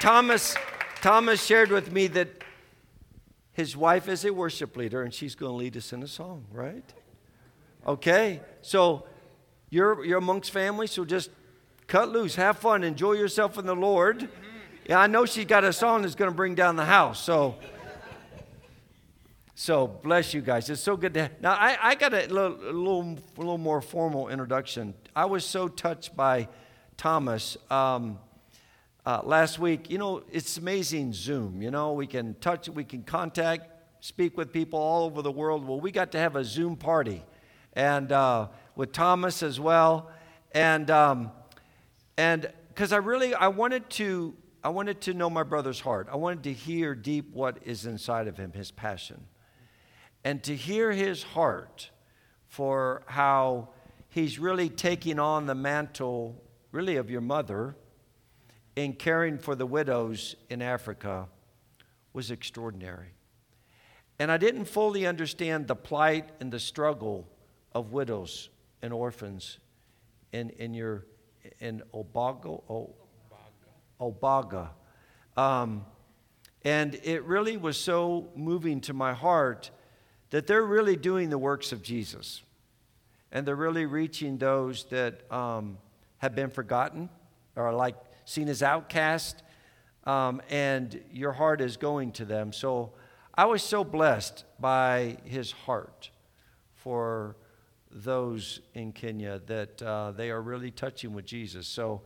Thomas, Thomas shared with me that his wife is a worship leader and she's going to lead us in a song, right? Okay, so you're, you're amongst family, so just cut loose, have fun, enjoy yourself in the Lord. Yeah, I know she's got a song that's going to bring down the house, so. So bless you guys. It's so good to. Have. Now I, I got a little, a little, a little more formal introduction. I was so touched by Thomas um, uh, last week. You know, it's amazing Zoom. You know, we can touch, we can contact, speak with people all over the world. Well, we got to have a Zoom party, and uh, with Thomas as well, and um, and because I really I wanted to I wanted to know my brother's heart. I wanted to hear deep what is inside of him, his passion and to hear his heart for how he's really taking on the mantle, really, of your mother in caring for the widows in Africa was extraordinary. And I didn't fully understand the plight and the struggle of widows and orphans in, in your in Obaga, Obaga. Um, and it really was so moving to my heart that they're really doing the works of Jesus. And they're really reaching those that um, have been forgotten or like seen as outcast. Um, and your heart is going to them. So I was so blessed by his heart for those in Kenya that uh, they are really touching with Jesus. So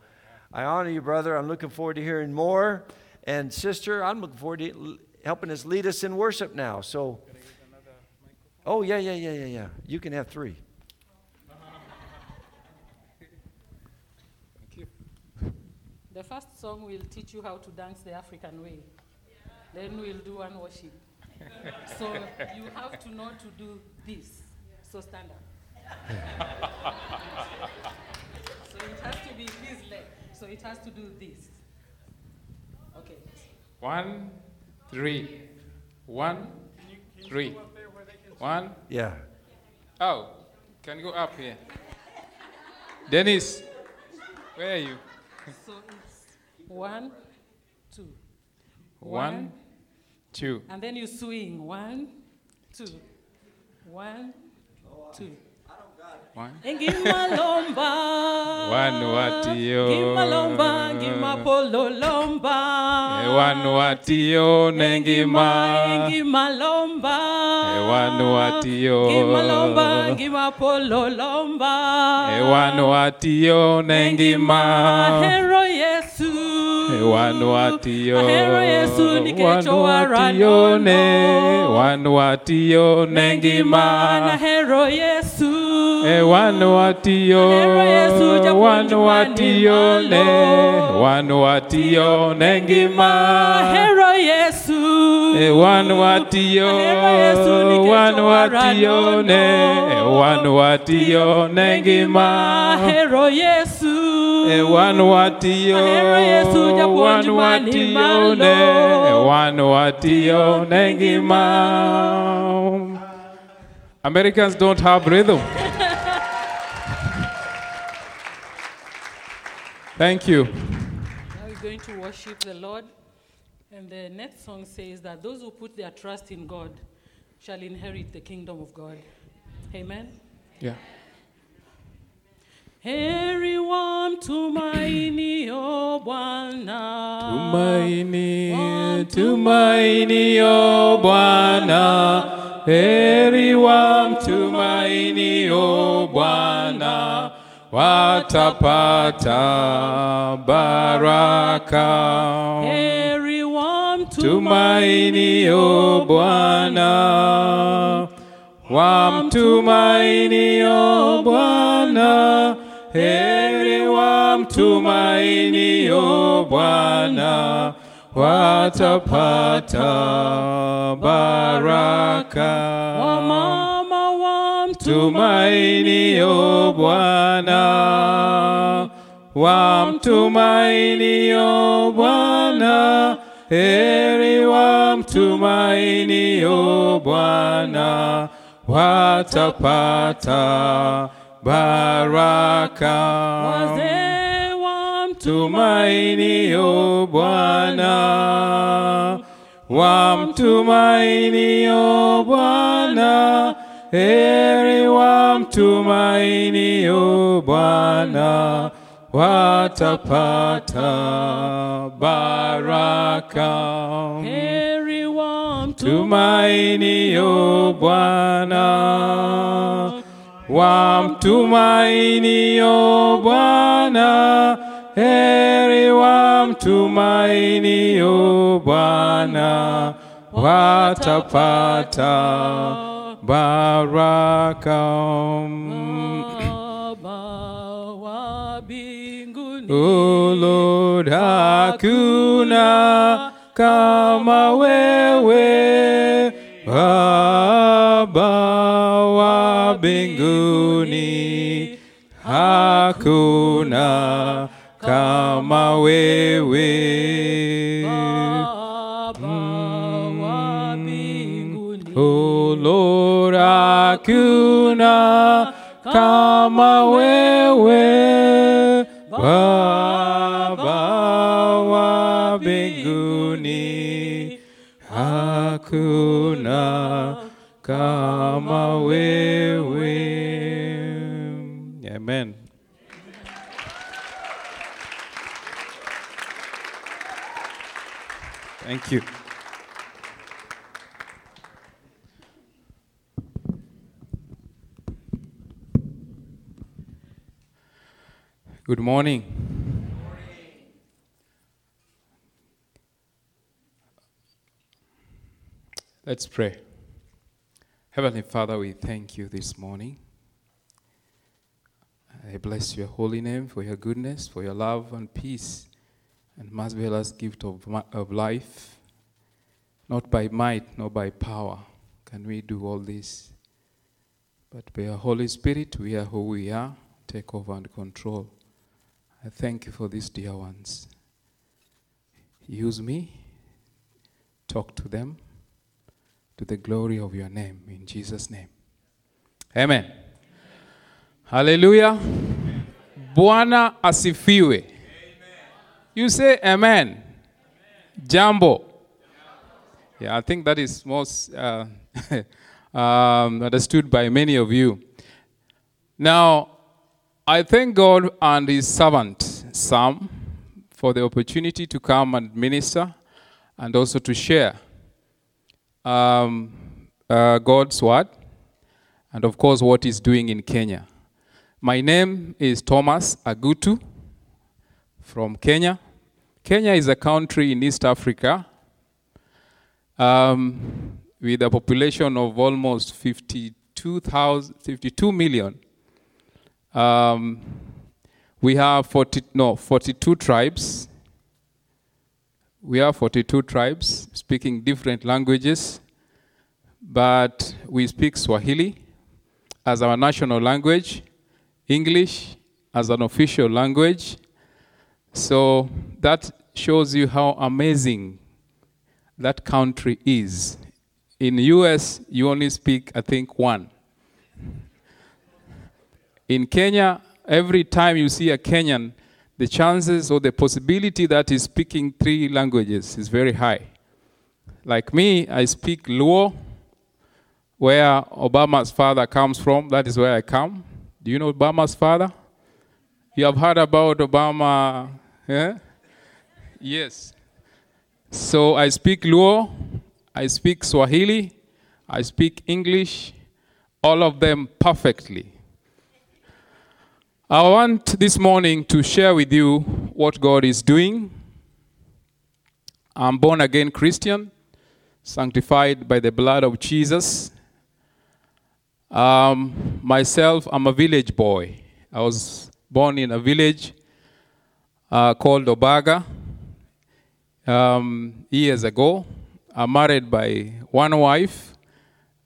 I honor you, brother. I'm looking forward to hearing more. And sister, I'm looking forward to helping us lead us in worship now. So Oh, yeah, yeah, yeah, yeah, yeah. You can have three. Thank you. The first song will teach you how to dance the African way. Then we'll do one worship. so you have to know to do this. So stand up. so it has to be this leg. So it has to do this. Okay. One, three. One, three. One. Yeah. Oh, can you go up here? Dennis, where are you? So it's one, two. One, two. And then you swing. One, two. One, two. One. Ngimalomba. One watio. Ngimalomba, ngimapololomba. Eh, one watio nengima. Ngimalomba. Eh, one watio. Ngimalomba, ngimapololomba. Eh, one watio nengima. Hero Yesu. wanu watiyone wanu watiyone ngima wanu watiyone wanu watiyone wanu watiyone ngima hero yesu. Wanu watiyone wanu watiyone wanu watiyone ngima hero yesu. E one watio, Ahero Yesu, nikecho one watio ne, waranono. watio nengima. Hero Yesu. E one watio, Ahero Yesu, japo one nyumbani watio ne, malo. one watio nengima. Americans don't have rhythm. Thank you. Now we're going to worship the Lord. And the next song says that those who put their trust in God shall inherit the kingdom of God. Amen. Yeah. Heri wamtumainio Bwana. Tumaini, tumaini o Bwana, heri wamtumaini o Bwana, watapata baraka. Heri Tumaini o Bwana, wamtumaini o Bwana, heri wamtumaini o Bwana, watapata baraka. Wamama Tumaini o Bwana, wamtumaini o Bwana, heri wamtumaini o Bwana, watapata baraka. Wazee wamtumainio Bwana, wamtumainio Bwana, heri wamtumainio Bwana, watapata baraka. Heri wamtumainio Tumainio Bwana, wamtumainio Bwana, heri wamtumainio Bwana, watapata baraka. Baba wa mbinguni. O Lord, hakuna kama wewe, mbinguni, hakuna kama wewe. Baba wa mbinguni. O Lord, hakuna kama wewe, Baba wa mbinguni, hakuna kama Thank you. Good morning. Let's pray. Heavenly Father, we thank you this morning. I bless your holy name for your goodness, for your love and peace, and marvelous gift of, of life. Not by might, nor by power can we do all this, but by your Holy Spirit, we are who we are. Take over and control. I thank you for these dear ones. Use me, talk to them to the glory of your name. In Jesus' name. Amen. Hallelujah. Bwana asifiwe. You say amen. Jambo. Yeah, I think that is most uh, um, understood by many of you. Now, I thank God and His servant, Sam, for the opportunity to come and minister and also to share um, uh, God's word and, of course, what He's doing in Kenya. My name is Thomas Agutu from Kenya. Kenya is a country in East Africa um, with a population of almost 52,000 52 million. Um, we have 40, no, 42 tribes. We have 42 tribes speaking different languages, but we speak Swahili as our national language, English as an official language. So that shows you how amazing that country is. In US, you only speak, I think, one. In Kenya, every time you see a Kenyan, the chances or the possibility that he's speaking three languages is very high. Like me, I speak Luo, where Obama's father comes from. That is where I come. Do you know Obama's father? You have heard about Obama? Yeah? Yes. So I speak Luo, I speak Swahili, I speak English, all of them perfectly. I want this morning to share with you what God is doing. I'm born again Christian, sanctified by the blood of Jesus. Um, myself, I'm a village boy. I was born in a village uh, called Obaga um, years ago. I'm married by one wife.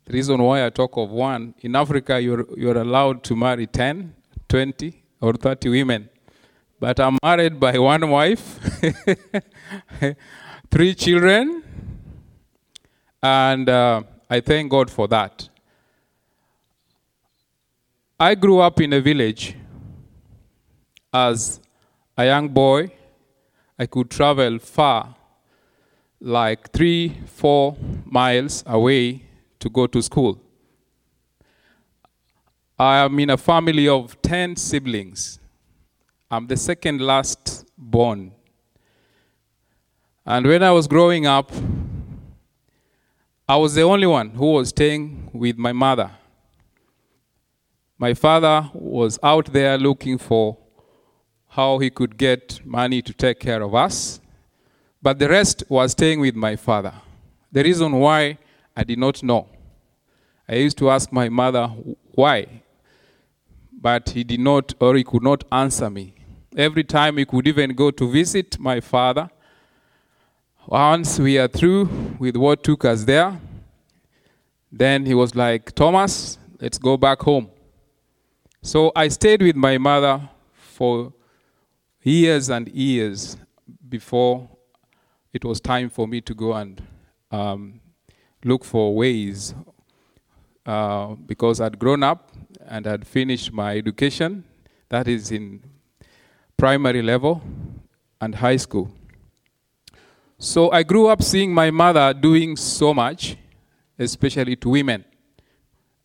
The reason why I talk of one, in Africa, you're, you're allowed to marry 10, 20, or 30 women. But I'm married by one wife, three children, and uh, I thank God for that. I grew up in a village as a young boy, I could travel far, like three, four miles away to go to school. I am in a family of 10 siblings. I'm the second last born. And when I was growing up, I was the only one who was staying with my mother. My father was out there looking for how he could get money to take care of us, but the rest was staying with my father. The reason why I did not know. I used to ask my mother why, but he did not or he could not answer me. Every time he could even go to visit my father, once we are through with what took us there, then he was like, Thomas, let's go back home. So I stayed with my mother for years and years before it was time for me to go and um, look for ways uh, because I'd grown up and had finished my education, that is in primary level and high school. So I grew up seeing my mother doing so much, especially to women,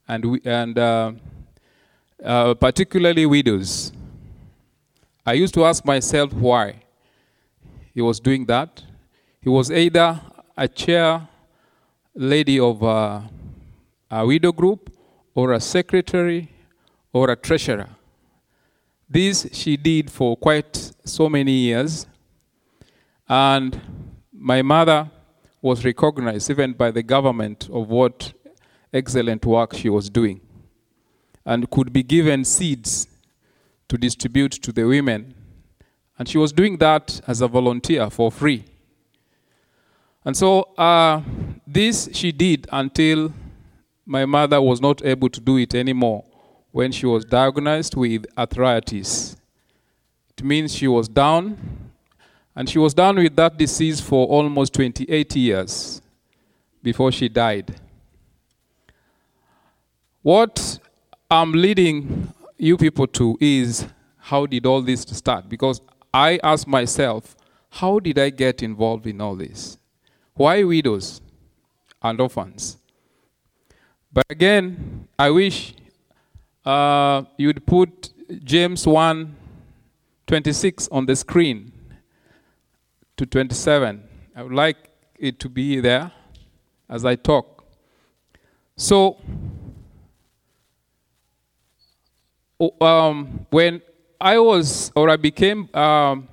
and, we, and uh, uh, particularly widows. I used to ask myself why he was doing that. He was either a chair lady of uh, a widow group, or a secretary, or a treasurer. This she did for quite so many years, and my mother was recognized even by the government of what excellent work she was doing and could be given seeds to distribute to the women. And she was doing that as a volunteer for free. And so uh, this she did until my mother was not able to do it anymore when she was diagnosed with arthritis. It means she was down, and she was down with that disease for almost 28 years before she died. What I'm leading you people to is how did all this start? Because I ask myself, how did I get involved in all this? Why widows and orphans? But again, I wish uh, you'd put James 1 26 on the screen to 27. I would like it to be there as I talk. So, um, when I was, or I became, um,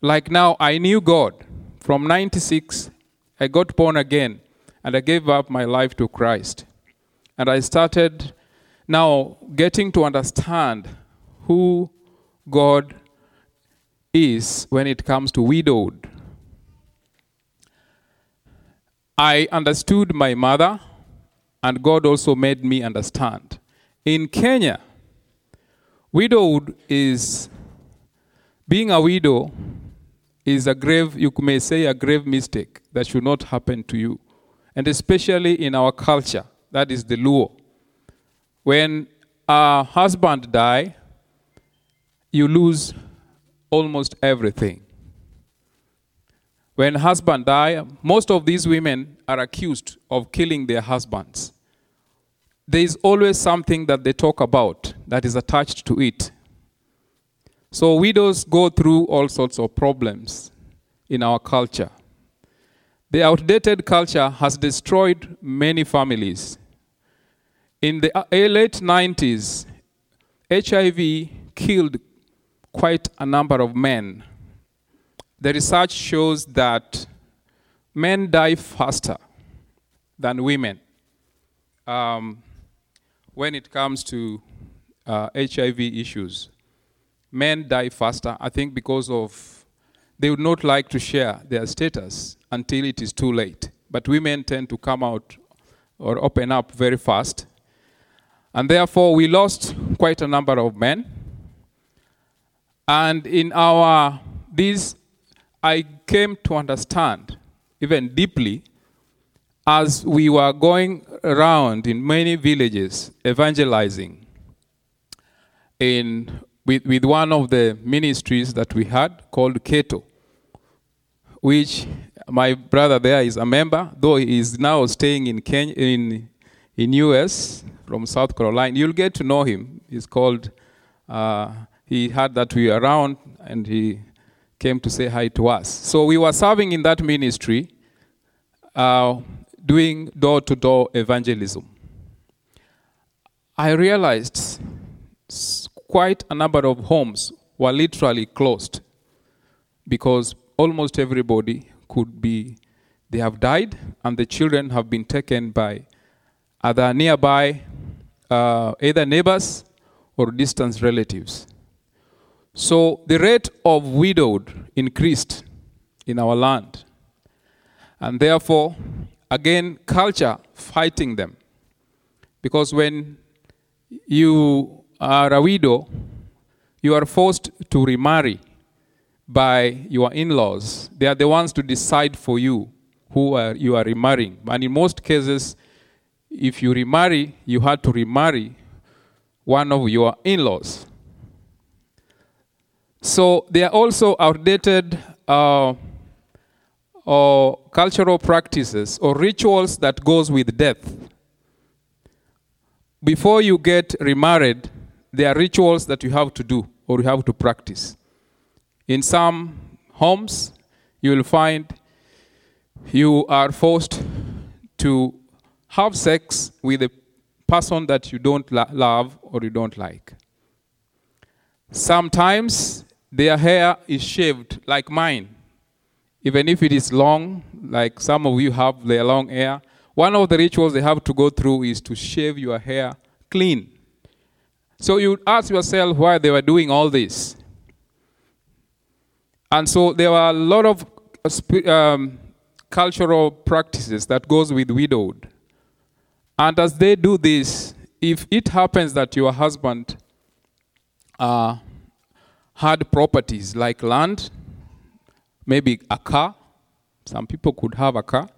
like now, I knew God. From 96, I got born again and I gave up my life to Christ. And I started now getting to understand who God is when it comes to widowed. I understood my mother, and God also made me understand. In Kenya, widowed is being a widow is a grave, you may say, a grave mistake that should not happen to you. And especially in our culture, that is the Luo. When a husband die, you lose almost everything. When husband die, most of these women are accused of killing their husbands. There is always something that they talk about that is attached to it. So widows go through all sorts of problems in our culture. The outdated culture has destroyed many families. In the late 90s, HIV killed quite a number of men. The research shows that men die faster than women um, when it comes to uh, HIV issues. Men die faster, I think, because of they would not like to share their status until it is too late. But women tend to come out or open up very fast. And therefore, we lost quite a number of men. And in our, this, I came to understand even deeply as we were going around in many villages evangelizing in with, with one of the ministries that we had called Keto, which my brother there is a member, though he is now staying in Kenya, in, in US from South Carolina. You'll get to know him. He's called, uh, he heard that we were around and he came to say hi to us. So we were serving in that ministry, uh, doing door to door evangelism. I realized quite a number of homes were literally closed because almost everybody could be, they have died and the children have been taken by other nearby, uh, either neighbors or distant relatives. So the rate of widowed increased in our land. And therefore, again, culture fighting them. Because when you are a widow, you are forced to remarry by your in laws. They are the ones to decide for you who are, you are remarrying. And in most cases, if you remarry, you had to remarry one of your in laws. So they are also outdated uh, or cultural practices or rituals that goes with death. Before you get remarried, there are rituals that you have to do or you have to practice. In some homes, you will find you are forced to have sex with a person that you don't lo- love or you don't like. Sometimes their hair is shaved like mine, even if it is long, like some of you have their long hair. One of the rituals they have to go through is to shave your hair clean. So you ask yourself why they were doing all this. And so there are a lot of um, cultural practices that goes with widowed. And as they do this, if it happens that your husband uh, had properties like land, maybe a car, some people could have a car,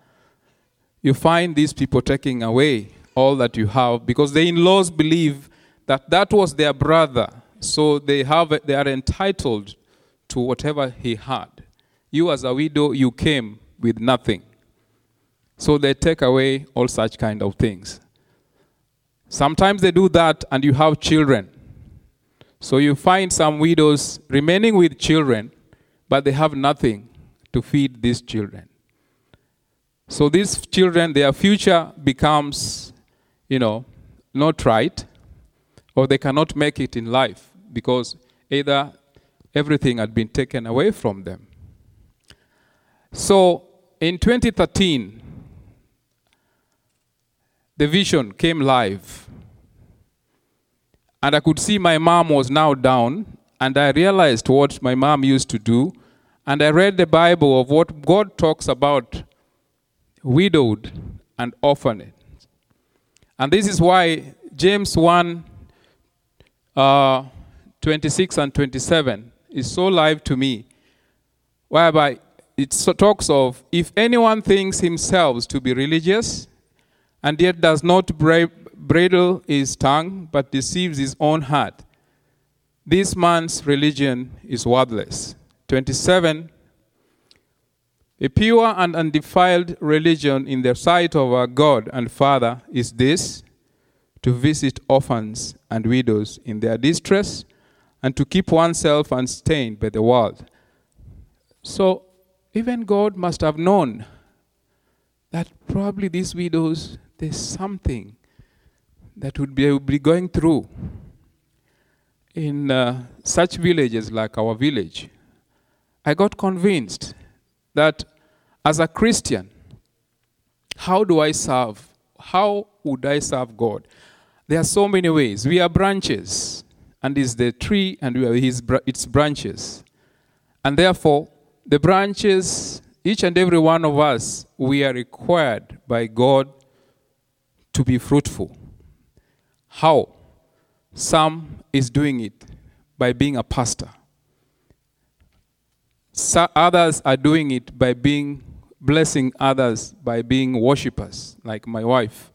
you find these people taking away all that you have because the in-laws believe that that was their brother, so they have they are entitled to whatever he had. You as a widow, you came with nothing. So they take away all such kind of things. Sometimes they do that and you have children. So you find some widows remaining with children, but they have nothing to feed these children. So these children, their future becomes, you know, not right, or they cannot make it in life because either everything had been taken away from them. So in 2013, the vision came live. And I could see my mom was now down, and I realized what my mom used to do. And I read the Bible of what God talks about widowed and orphaned. And this is why James 1 uh, 26 and 27 is so live to me, whereby it talks of if anyone thinks himself to be religious and yet does not bridle his tongue but deceives his own heart, this man's religion is worthless. 27 A pure and undefiled religion in the sight of our God and Father is this to visit orphans and widows in their distress and to keep oneself unstained by the world. So, even God must have known that probably these widows, there's something that would be, going through in uh, such villages like our village. I got convinced that as a Christian, how do I serve? How would I serve God? There are so many ways. We are branches, and is the tree, and we are his, its branches. And therefore, the branches, each and every one of us, we are required by God to be fruitful. How? Some is doing it by being a pastor. So others are doing it by being blessing others by being worshippers, like my wife.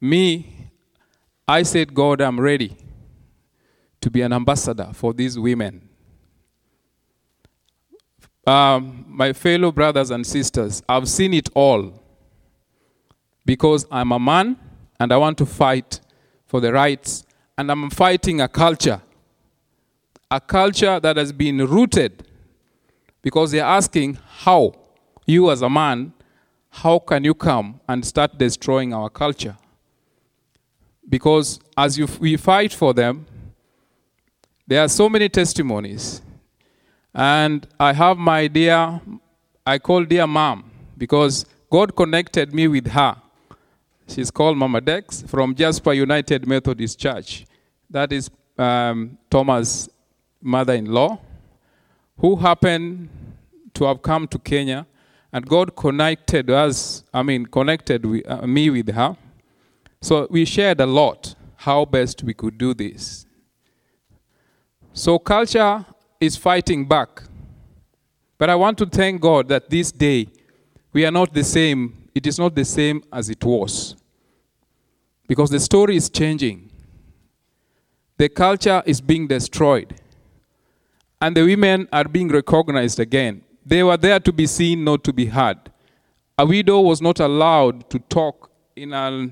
Me, I said, God, I'm ready to be an ambassador for these women. Um, my fellow brothers and sisters, I've seen it all because I'm a man and I want to fight for the rights, and I'm fighting a culture, a culture that has been rooted because they're asking how you as a man how can you come and start destroying our culture? Because as you, we fight for them there are so many testimonies. And i have my dear i call dear mom because god connected me with her she's called mama dex from jasper united methodist church that is um, thomas mother-in-law who happened to have come to Kenya, and God connected us, I mean, connected with, uh, me with her. So we shared a lot how best we could do this. So culture is fighting back. But I want to thank God that this day we are not the same. It is not the same as it was. Because the story is changing. The culture is being destroyed and the women are being recognized again. They were there to be seen, not to be heard. A widow was not allowed to talk in a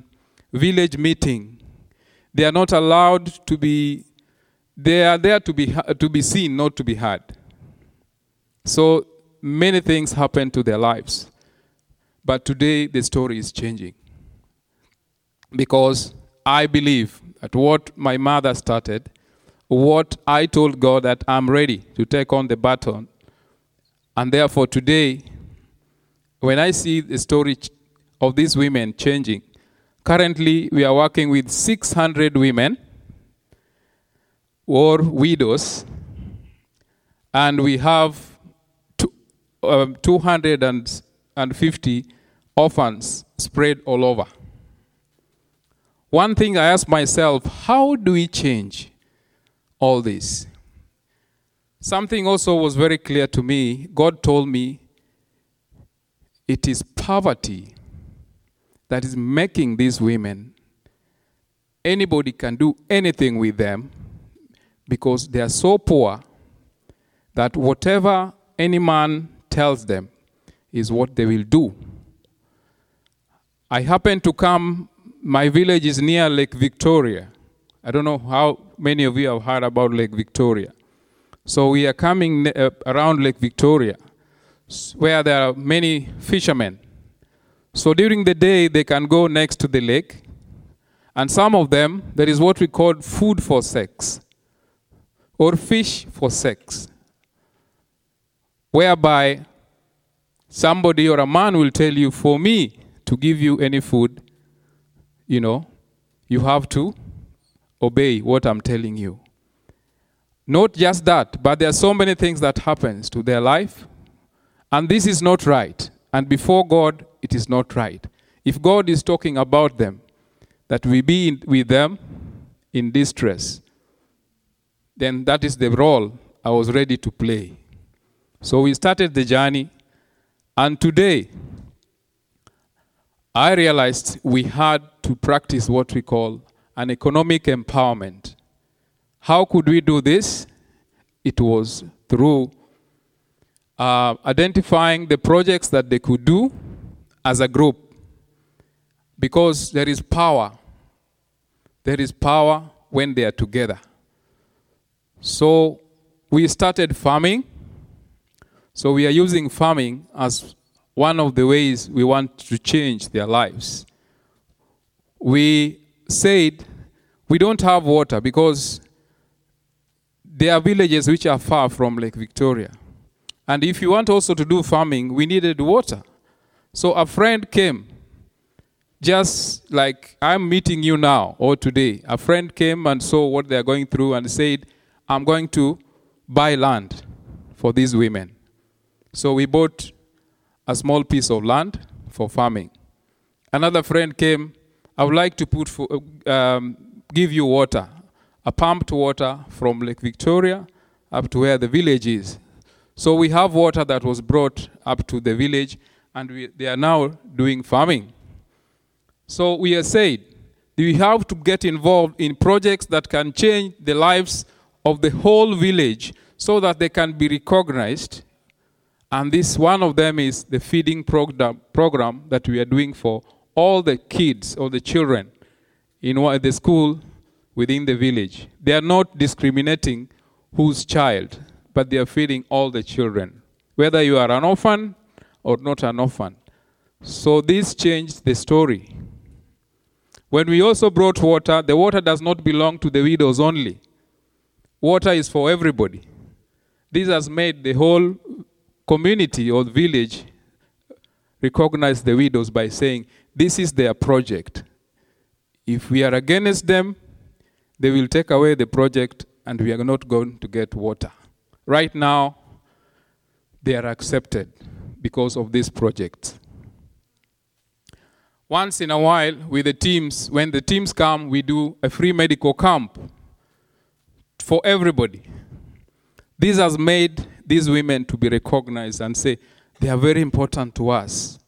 village meeting. They are not allowed to be, they are there to be, to be seen, not to be heard. So many things happen to their lives. But today the story is changing. Because I believe that what my mother started, what I told God that I'm ready to take on the baton. And therefore, today, when I see the story of these women changing, currently we are working with 600 women or widows, and we have two, um, 250 orphans spread all over. One thing I ask myself how do we change? all this. Something also was very clear to me. God told me it is poverty that is making these women. Anybody can do anything with them because they are so poor that whatever any man tells them is what they will do. I happen to come, my village is near Lake Victoria. I don't know how many of you have heard about Lake Victoria. So we are coming uh, around Lake Victoria, where there are many fishermen. So during the day, they can go next to the lake, and some of them, there is what we call food for sex, or fish for sex, whereby somebody or a man will tell you, for me to give you any food, you know, you have to obey what I'm telling you. Not just that, but there are so many things that happens to their life, and this is not right. And before God, it is not right. If God is talking about them, that we be in, with them in distress, then that is the role I was ready to play. So we started the journey, and today I realized we had to practice what we call an economic empowerment. How could we do this? It was through uh, identifying the projects that they could do as a group. Because there is power. There is power when they are together. So we started farming. So we are using farming as one of the ways we want to change their lives. We said, We don't have water because there are villages which are far from Lake Victoria. And if you want also to do farming, we needed water. So a friend came, just like I'm meeting you now or today. A friend came and saw what they're going through and said, I'm going to buy land for these women. So we bought a small piece of land for farming. Another friend came I would like to put for, um, give you water, a pumped water from Lake Victoria up to where the village is. So we have water that was brought up to the village, and we, they are now doing farming. So we are said we have to get involved in projects that can change the lives of the whole village so that they can be recognized. And this one of them is the feeding program, program that we are doing for all the kids or the children in the school within the village. They are not discriminating whose child, but they are feeding all the children, whether you are an orphan or not an orphan. So this changed the story. When we also brought water, the water does not belong to the widows only. Water is for everybody. This has made the whole community or village recognize the widows by saying, This is their project. If we are against them, they will take away the project and we are not going to get water. Right now, they are accepted because of this project. Once in a while, with the teams, when the teams come, we do a free medical camp for everybody. This has made these women to be recognized and say they are very important to us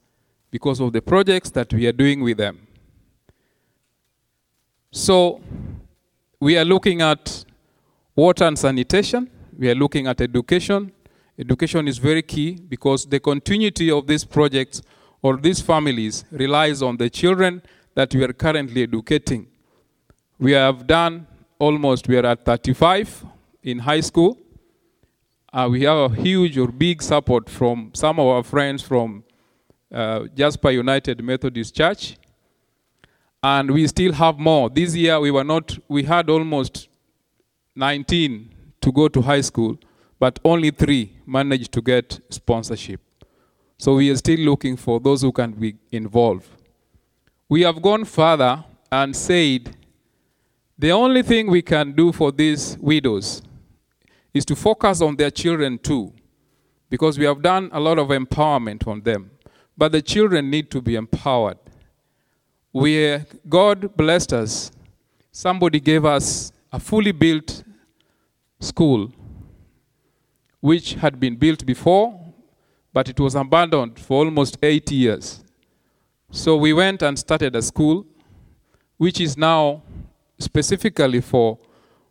because of the projects that we are doing with them. So, we are looking at water and sanitation, we are looking at education. Education is very key because the continuity of these projects or these families relies on the children that we are currently educating. We have done almost, we are at 35 in high school. Uh, we have a huge or big support from some of our friends from uh, Jasper United Methodist Church. And we still have more. This year we were not, we had almost 19 to go to high school, but only three managed to get sponsorship. So we are still looking for those who can be involved. We have gone further and said the only thing we can do for these widows is to focus on their children too, because we have done a lot of empowerment on them. But the children need to be empowered. We, God blessed us. Somebody gave us a fully built school, which had been built before, but it was abandoned for almost eight years. So we went and started a school, which is now specifically for,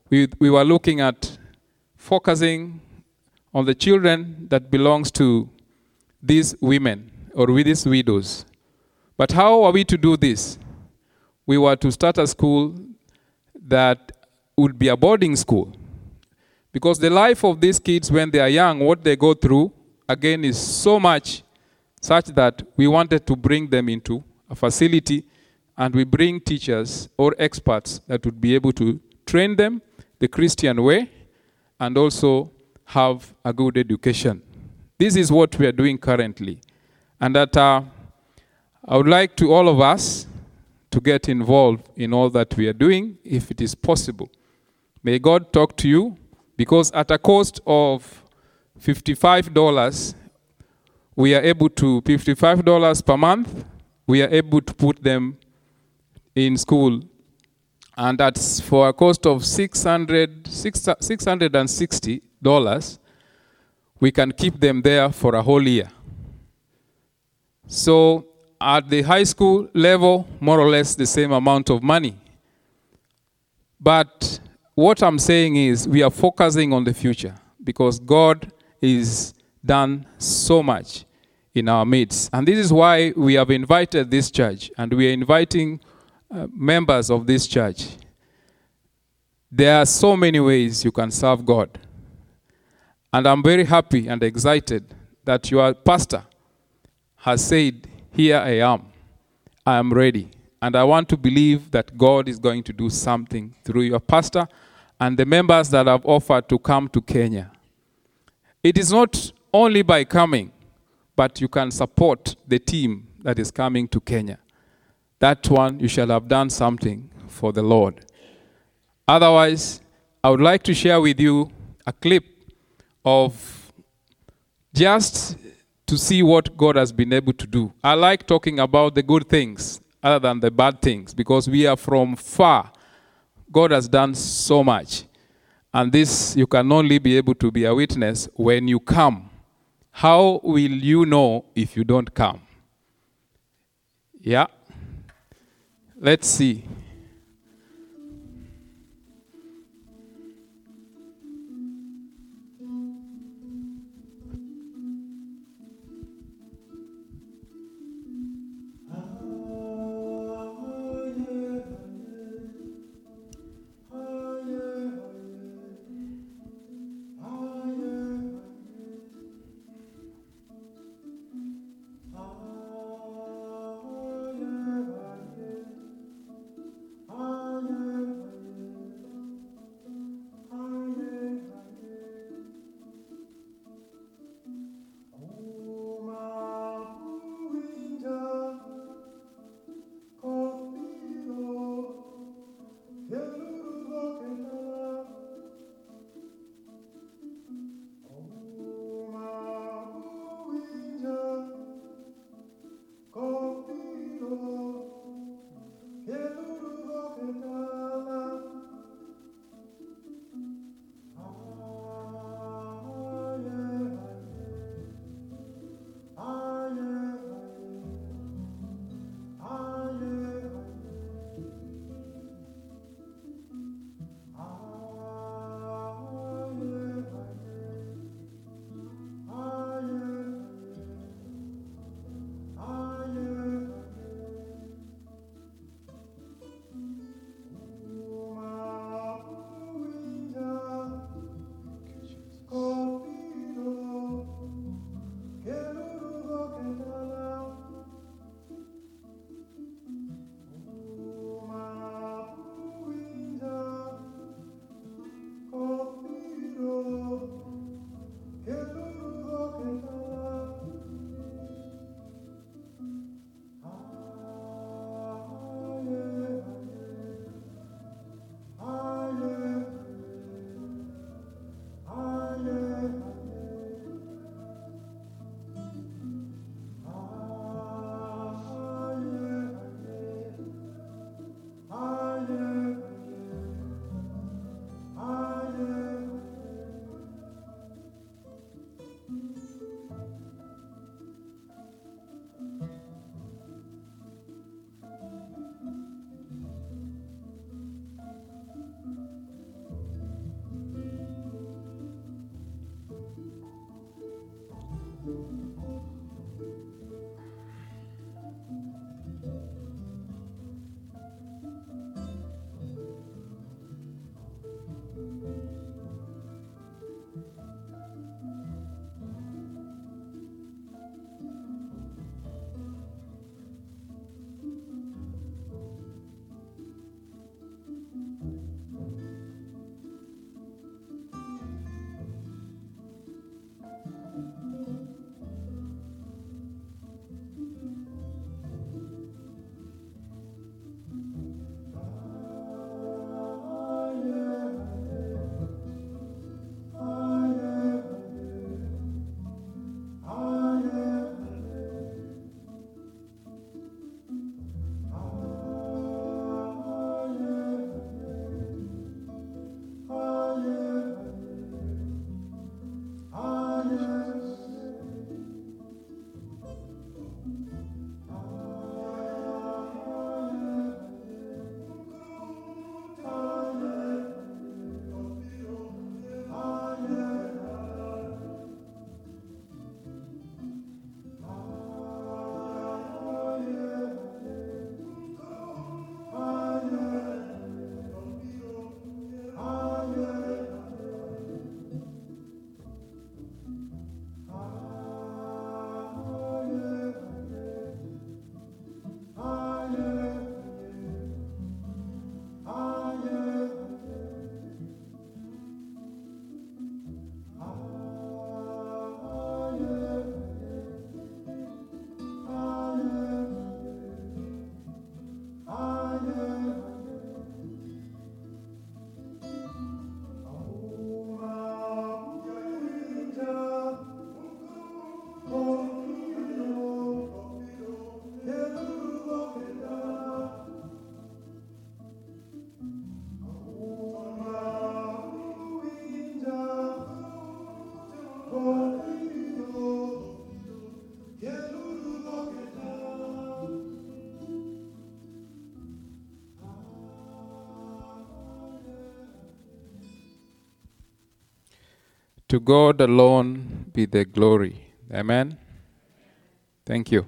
we, we were looking at focusing on the children that belongs to these women or with these widows. But how are we to do this? We were to start a school that would be a boarding school. Because the life of these kids when they are young, what they go through, again, is so much such that we wanted to bring them into a facility and we bring teachers or experts that would be able to train them the Christian way and also have a good education. This is what we are doing currently. And that uh, I would like to all of us to get involved in all that we are doing if it is possible. May God talk to you because at a cost of $55, we are able to, $55 per month, we are able to put them in school. And that's for a cost of $600, $660, we can keep them there for a whole year. So at the high school level, more or less the same amount of money. But what I'm saying is we are focusing on the future because God is done so much in our midst. And this is why we have invited this church and we are inviting uh, members of this church. There are so many ways you can serve God. And I'm very happy and excited that your pastor has said, Here I am. I am ready. And I want to believe that God is going to do something through your pastor and the members that have offered to come to Kenya. It is not only by coming, but you can support the team that is coming to Kenya. That one, you shall have done something for the Lord. Otherwise, I would like to share with you a clip of just to see what God has been able to do. I like talking about the good things other than the bad things because we are from far. God has done so much. And this you can only be able to be a witness when you come. How will you know if you don't come? Yeah. Let's see. To God alone be the glory. Amen. Thank you.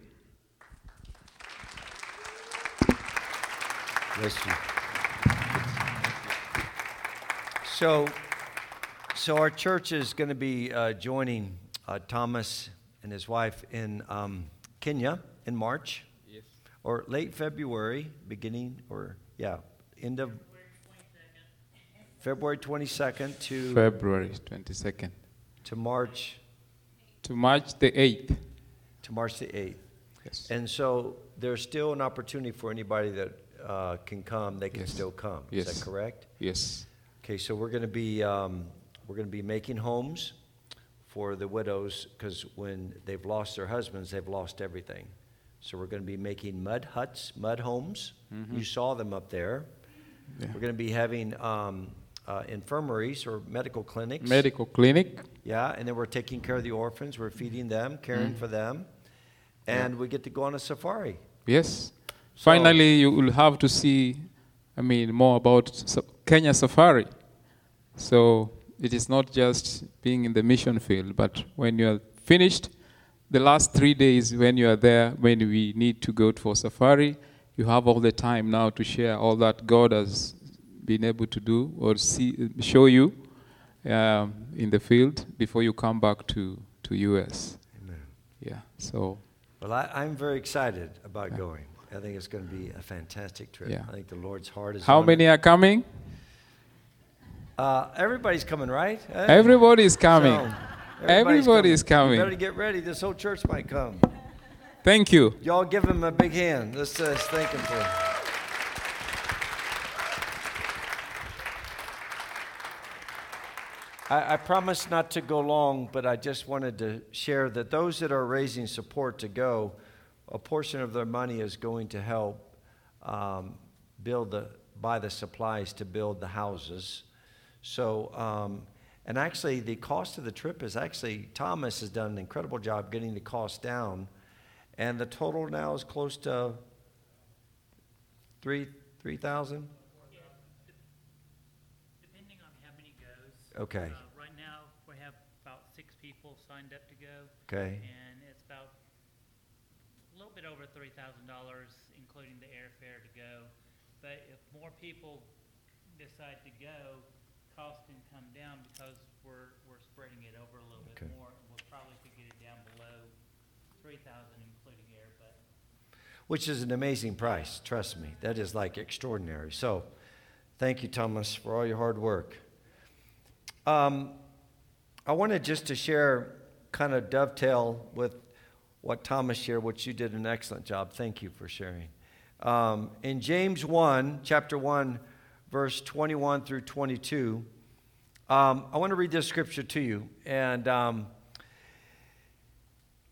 Bless you. So, so our church is going to be uh, joining uh, Thomas and his wife in um, Kenya in March, Yes. or late February, beginning or yeah, end of February 22nd to February 22nd. to March To March the 8th. to March the 8th. Yes. And so there's still an opportunity for anybody that uh, can come. They can Yes. still come. Is that correct? Yes. Okay, so we're going to be um, we're going to be making homes for the widows because when they've lost their husbands, they've lost everything. So we're going to be making mud huts, mud homes. You saw them up there. Yeah. We're going to be having um, uh, infirmaries or medical clinics. Medical clinic. Yeah, and then we're taking care of the orphans. We're feeding them, caring for them, and we get to go on a safari. Yes. So- Finally, you will have to see, I mean, more about Kenya Safari. So it is not just being in the mission field, but when you are finished, the last three days when you are there, when we need to go for safari, you have all the time now to share all that God has been able to do or see, show you um, in the field before you come back to, to US. Amen. Yeah. So Well, I, I'm very excited about going. I think it's going to be a fantastic trip. Yeah. I think the Lord's heart is. how on it. many are coming? Uh, everybody's coming, right? Everybody is coming. So, Everybody is coming. You better get ready. This whole church might come. Thank you. Y'all give him a big hand. Let's, uh, let's thank him for I, I promise not to go long, but I just wanted to share that those that are raising support to go, a portion of their money is going to help um, build the, buy the supplies to build the houses. So, um, and actually, the cost of the trip is actually, Thomas has done an incredible job getting the cost down. And the total now is close to three, 3,000? Depending on how many goes. Okay. Uh, Right now, we have about six people signed up to go. Okay. And it's about a little bit over $3,000, including the airfare to go. But if more people decide to go, cost can come down because we're, we're spreading it over a little Okay. bit more. and We'll probably could get it down below 3,000, including air, but Which is an amazing price, trust me. That is like extraordinary. So, thank you, Thomas, for all your hard work. Um, I wanted just to share, kind of dovetail with what Thomas shared, which you did an excellent job. Thank you for sharing. Um, in James 1, chapter 1, verse 21 through 22, um, I want to read this scripture to you. And. Um,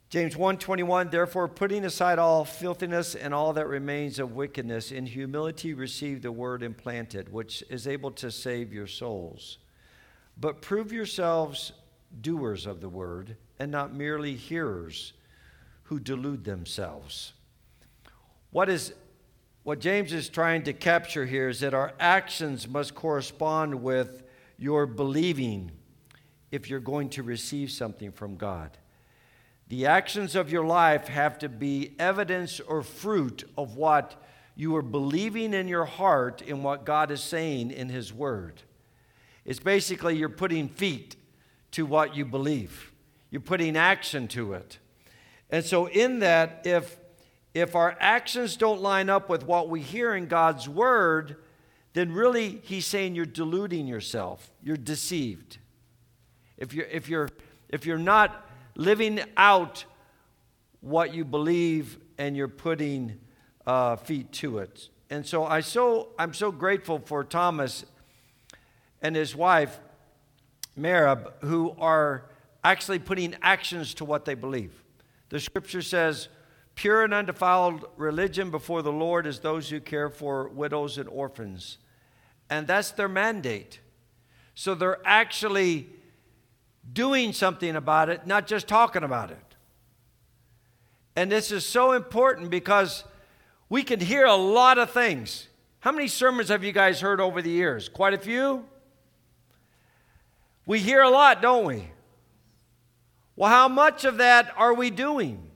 James 1:21 Therefore putting aside all filthiness and all that remains of wickedness in humility receive the word implanted which is able to save your souls but prove yourselves doers of the word and not merely hearers who delude themselves what is what James is trying to capture here is that our actions must correspond with your believing if you're going to receive something from God the actions of your life have to be evidence or fruit of what you are believing in your heart in what God is saying in His Word. It's basically you're putting feet to what you believe, you're putting action to it. And so, in that, if, if our actions don't line up with what we hear in God's Word, then really He's saying you're deluding yourself, you're deceived. If you're, if you're, if you're not living out what you believe and you're putting uh, feet to it. And so I so I'm so grateful for Thomas and his wife Merib who are actually putting actions to what they believe. The scripture says, "Pure and undefiled religion before the Lord is those who care for widows and orphans." And that's their mandate. So they're actually doing something about it, not just talking about it. And this is so important because we can hear a lot of things. How many sermons have you guys heard over the years? Quite a few? We hear a lot, don't we? Well, how much of that are we doing?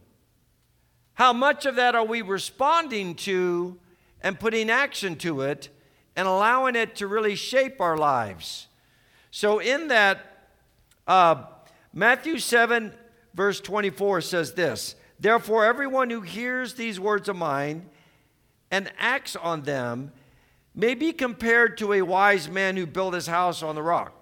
How much of that are we responding to and putting action to it and allowing it to really shape our lives? So, in that, uh, Matthew 7, verse 24 says this Therefore, everyone who hears these words of mine and acts on them may be compared to a wise man who built his house on the rock.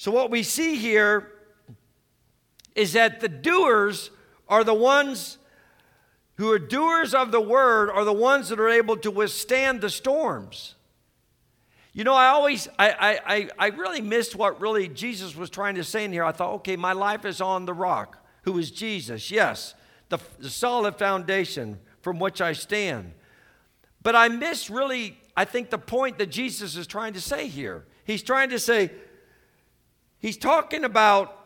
So, what we see here is that the doers are the ones who are doers of the word, are the ones that are able to withstand the storms. You know, I always, I, I, I really missed what really Jesus was trying to say in here. I thought, okay, my life is on the rock, who is Jesus, yes, the, the solid foundation from which I stand. But I missed really, I think, the point that Jesus is trying to say here. He's trying to say, he's talking about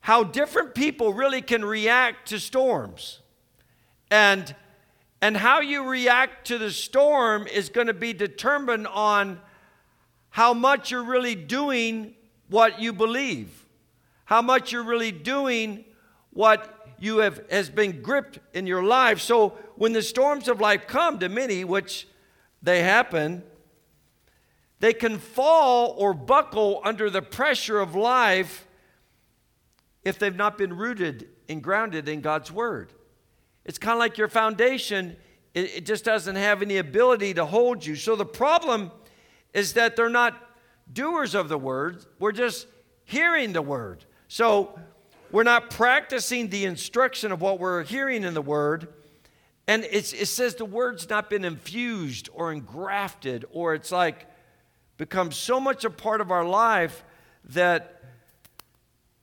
how different people really can react to storms. And and how you react to the storm is going to be determined on how much you're really doing what you believe, how much you're really doing what you have has been gripped in your life. So when the storms of life come to many, which they happen, they can fall or buckle under the pressure of life if they've not been rooted and grounded in God's word. It's kind of like your foundation, it, it, just doesn't have any ability to hold you. So the problem is that they're not doers of the word, we're just hearing the word. So we're not practicing the instruction of what we're hearing in the word. And it says the word's not been infused or engrafted, or it's like become so much a part of our life that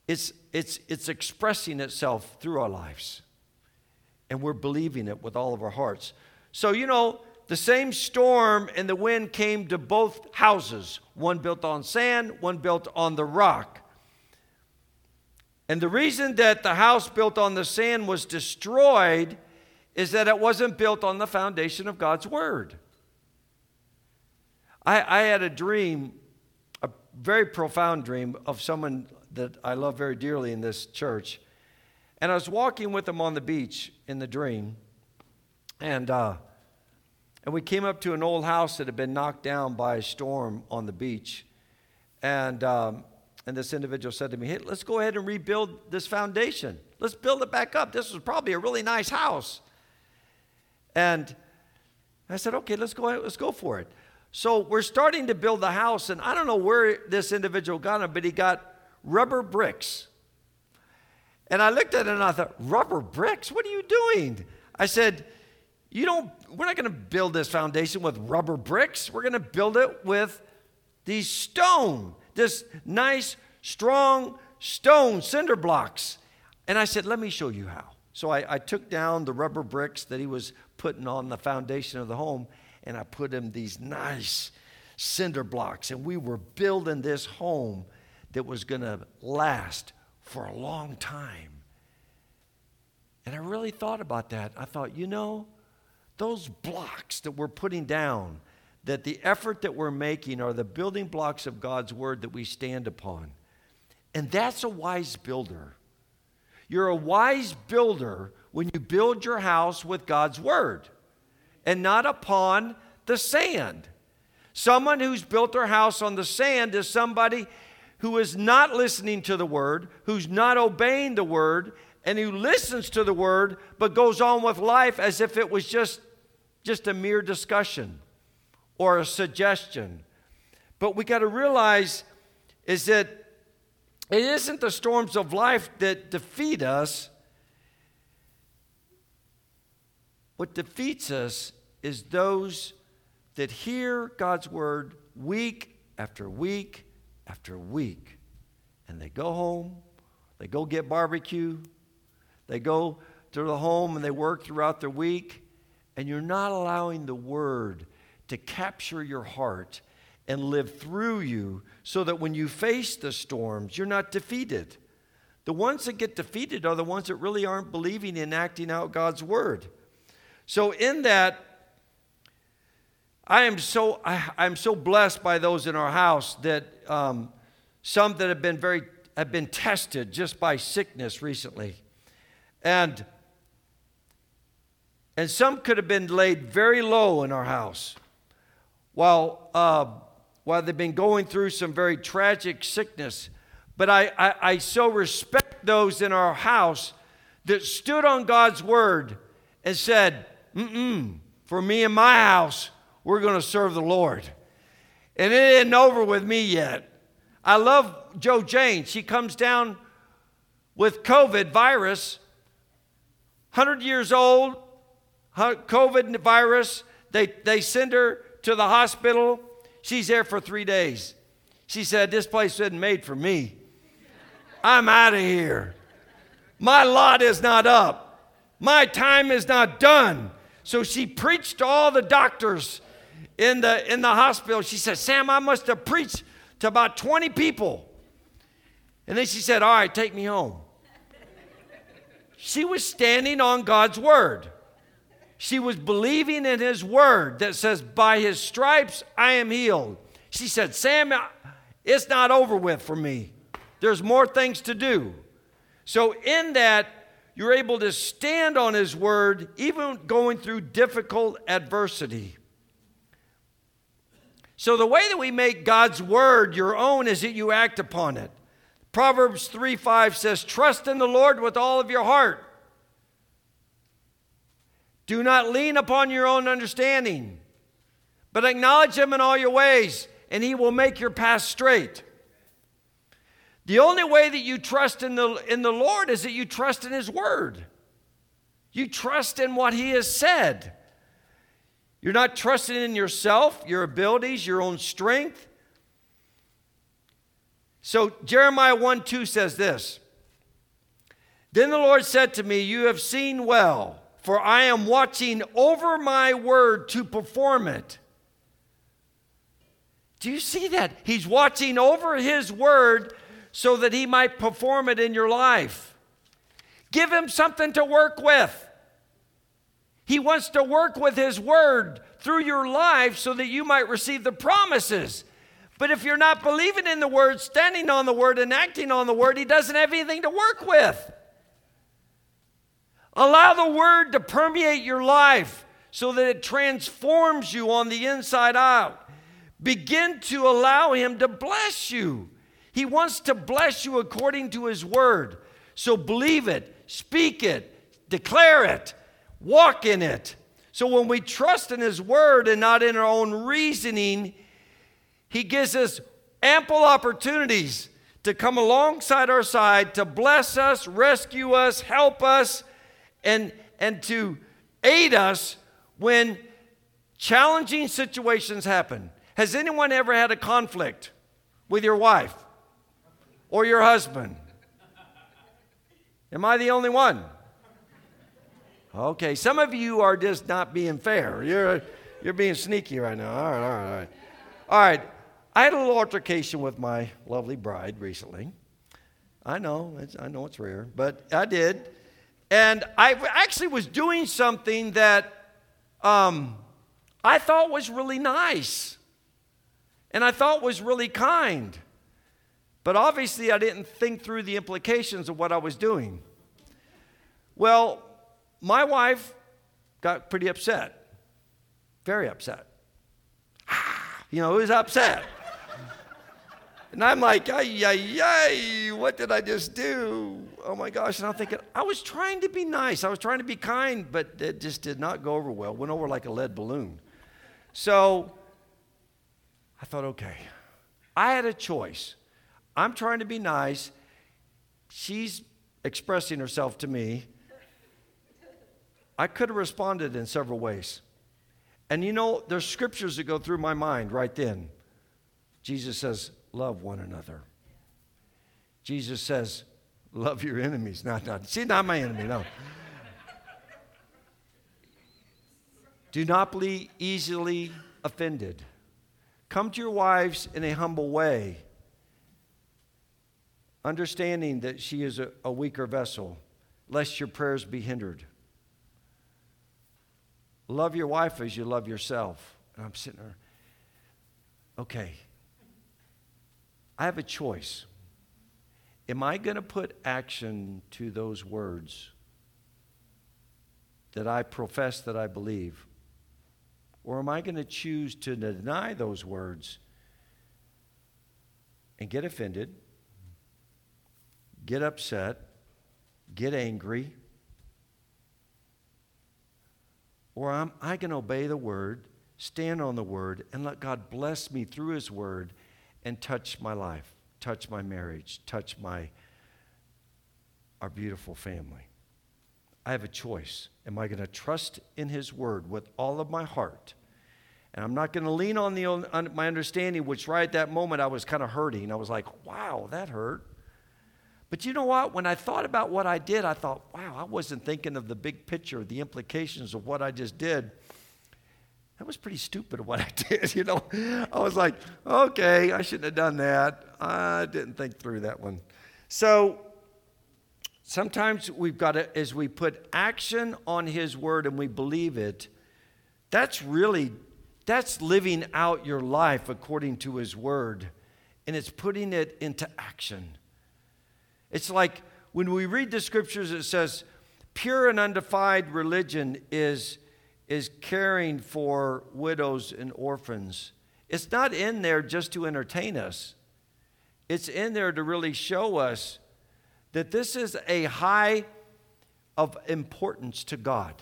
it's, it's, it's expressing itself through our lives. And we're believing it with all of our hearts. So, you know, the same storm and the wind came to both houses one built on sand, one built on the rock. And the reason that the house built on the sand was destroyed is that it wasn't built on the foundation of God's Word. I, I had a dream, a very profound dream of someone that I love very dearly in this church. And I was walking with him on the beach in the dream. And, uh, and we came up to an old house that had been knocked down by a storm on the beach. And, um, and this individual said to me, Hey, let's go ahead and rebuild this foundation. Let's build it back up. This was probably a really nice house. And I said, Okay, let's go ahead, let's go for it. So we're starting to build the house, and I don't know where this individual got it, but he got rubber bricks. And I looked at it and I thought, rubber bricks? What are you doing? I said, you don't, we're not going to build this foundation with rubber bricks. We're going to build it with these stone, this nice, strong stone cinder blocks. And I said, let me show you how. So I, I took down the rubber bricks that he was putting on the foundation of the home, and I put him these nice cinder blocks. And we were building this home that was going to last for a long time. And I really thought about that. I thought, you know, those blocks that we're putting down, that the effort that we're making are the building blocks of God's word that we stand upon. And that's a wise builder. You're a wise builder when you build your house with God's word and not upon the sand. Someone who's built their house on the sand is somebody who is not listening to the word, who's not obeying the word, and who listens to the word but goes on with life as if it was just, just a mere discussion or a suggestion. But we got to realize is that it isn't the storms of life that defeat us. What defeats us is those that hear God's word week after week after week. And they go home, they go get barbecue, they go to the home and they work throughout the week, and you're not allowing the word to capture your heart and live through you so that when you face the storms, you're not defeated. The ones that get defeated are the ones that really aren't believing and acting out God's word. So, in that, I am so, I, am so blessed by those in our house that um, some that have been very, have been tested just by sickness recently. And, and some could have been laid very low in our house while, uh, while they've been going through some very tragic sickness. But I, I, I so respect those in our house that stood on God's word and said, Mm-mm, for me and my house, we're going to serve the Lord. And it isn't over with me yet. I love Joe Jane. She comes down with COVID virus, 100 years old, COVID virus. They, they send her to the hospital. She's there for three days. She said, This place isn't made for me. I'm out of here. My lot is not up. My time is not done. So she preached to all the doctors in the, in the hospital. She said, Sam, I must have preached to about 20 people. And then she said, All right, take me home. She was standing on God's word. She was believing in his word that says, By his stripes I am healed. She said, Sam, it's not over with for me. There's more things to do. So, in that, you're able to stand on his word, even going through difficult adversity. So, the way that we make God's word your own is that you act upon it. Proverbs 3 5 says, Trust in the Lord with all of your heart. Do not lean upon your own understanding, but acknowledge Him in all your ways, and He will make your path straight. The only way that you trust in the, in the Lord is that you trust in His Word. You trust in what He has said. You're not trusting in yourself, your abilities, your own strength. So Jeremiah 1 2 says this Then the Lord said to me, You have seen well, for I am watching over my word to perform it. Do you see that? He's watching over his word so that he might perform it in your life. Give him something to work with. He wants to work with his word through your life so that you might receive the promises. But if you're not believing in the word, standing on the word, and acting on the word, he doesn't have anything to work with. Allow the word to permeate your life so that it transforms you on the inside out. Begin to allow Him to bless you. He wants to bless you according to His word. So believe it, speak it, declare it, walk in it. So when we trust in His word and not in our own reasoning, He gives us ample opportunities to come alongside our side to bless us, rescue us, help us, and, and to aid us when challenging situations happen. Has anyone ever had a conflict with your wife or your husband? Am I the only one? Okay, some of you are just not being fair. You're, you're being sneaky right now. All right, all right, all right. All right, I had a little altercation with my lovely bride recently. I know, I know it's rare, but I did. And I actually was doing something that um, I thought was really nice and I thought was really kind. But obviously, I didn't think through the implications of what I was doing. Well, my wife got pretty upset, very upset. Ah, you know, was upset. And I'm like, ay, ay, ay, what did I just do? Oh my gosh. And I'm thinking, I was trying to be nice. I was trying to be kind, but it just did not go over well. Went over like a lead balloon. So I thought, okay, I had a choice. I'm trying to be nice. She's expressing herself to me. I could have responded in several ways. And you know, there's scriptures that go through my mind right then. Jesus says, Love one another. Jesus says, Love your enemies. Not, not, see, not my enemy, no. Do not be easily offended. Come to your wives in a humble way, understanding that she is a, a weaker vessel, lest your prayers be hindered. Love your wife as you love yourself. And I'm sitting there, okay, I have a choice. Am I going to put action to those words that I profess that I believe? Or am I going to choose to deny those words and get offended, get upset, get angry? Or am I can obey the word, stand on the word, and let God bless me through his word and touch my life, touch my marriage, touch my our beautiful family? I have a choice. Am I going to trust in His Word with all of my heart? And I'm not going to lean on, the, on my understanding, which right at that moment I was kind of hurting. I was like, wow, that hurt. But you know what? When I thought about what I did, I thought, wow, I wasn't thinking of the big picture, the implications of what I just did. That was pretty stupid of what I did, you know. I was like, okay, I shouldn't have done that. I didn't think through that one. So Sometimes we've got to, as we put action on His word and we believe it, that's really, that's living out your life according to His word. And it's putting it into action. It's like when we read the scriptures, it says, pure and undefiled religion is, is caring for widows and orphans. It's not in there just to entertain us, it's in there to really show us that this is a high of importance to God.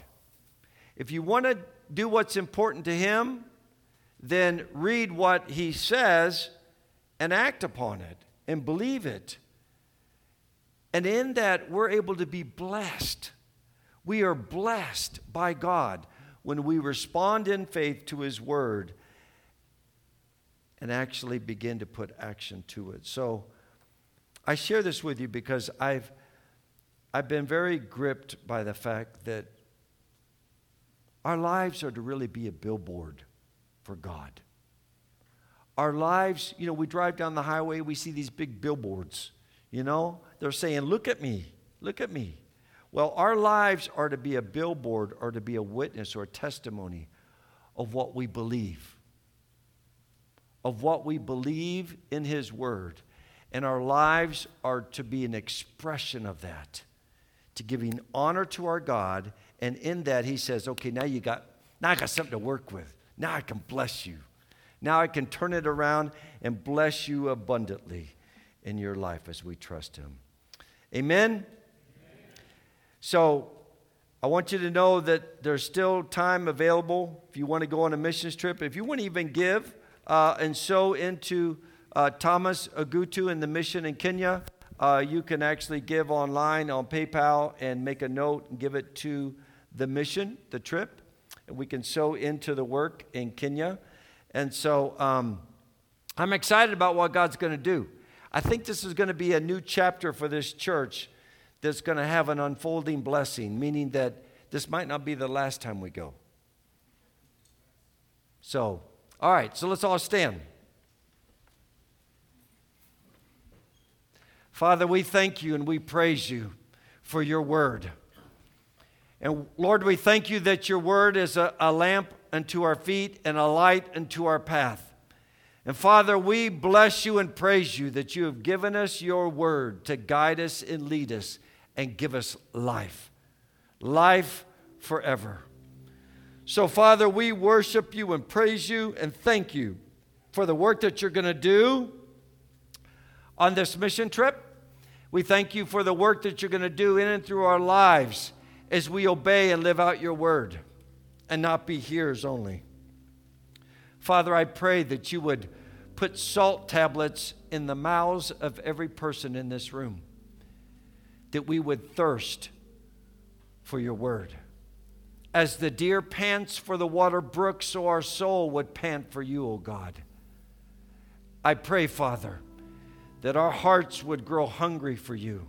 If you want to do what's important to Him, then read what He says and act upon it and believe it. And in that, we're able to be blessed. We are blessed by God when we respond in faith to His Word and actually begin to put action to it. So, I share this with you because I've, I've been very gripped by the fact that our lives are to really be a billboard for God. Our lives, you know, we drive down the highway, we see these big billboards, you know, they're saying, Look at me, look at me. Well, our lives are to be a billboard or to be a witness or a testimony of what we believe, of what we believe in His Word. And our lives are to be an expression of that, to giving honor to our God. And in that, He says, okay, now you got, now I got something to work with. Now I can bless you. Now I can turn it around and bless you abundantly in your life as we trust Him. Amen? So I want you to know that there's still time available if you want to go on a missions trip. If you want to even give uh, and sow into uh, Thomas Agutu in the mission in Kenya, uh, you can actually give online on PayPal and make a note and give it to the mission, the trip, and we can sow into the work in Kenya. And so um, I'm excited about what God's going to do. I think this is going to be a new chapter for this church that's going to have an unfolding blessing, meaning that this might not be the last time we go. So, all right, so let's all stand. Father, we thank you and we praise you for your word. And Lord, we thank you that your word is a, a lamp unto our feet and a light unto our path. And Father, we bless you and praise you that you have given us your word to guide us and lead us and give us life. Life forever. So, Father, we worship you and praise you and thank you for the work that you're going to do on this mission trip. We thank you for the work that you're going to do in and through our lives as we obey and live out your word and not be hearers only. Father, I pray that you would put salt tablets in the mouths of every person in this room, that we would thirst for your word. As the deer pants for the water brook, so our soul would pant for you, O God. I pray, Father, that our hearts would grow hungry for you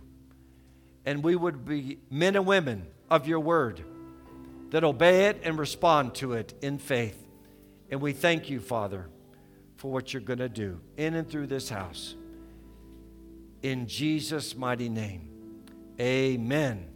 and we would be men and women of your word that obey it and respond to it in faith. And we thank you, Father, for what you're going to do in and through this house. In Jesus' mighty name, amen.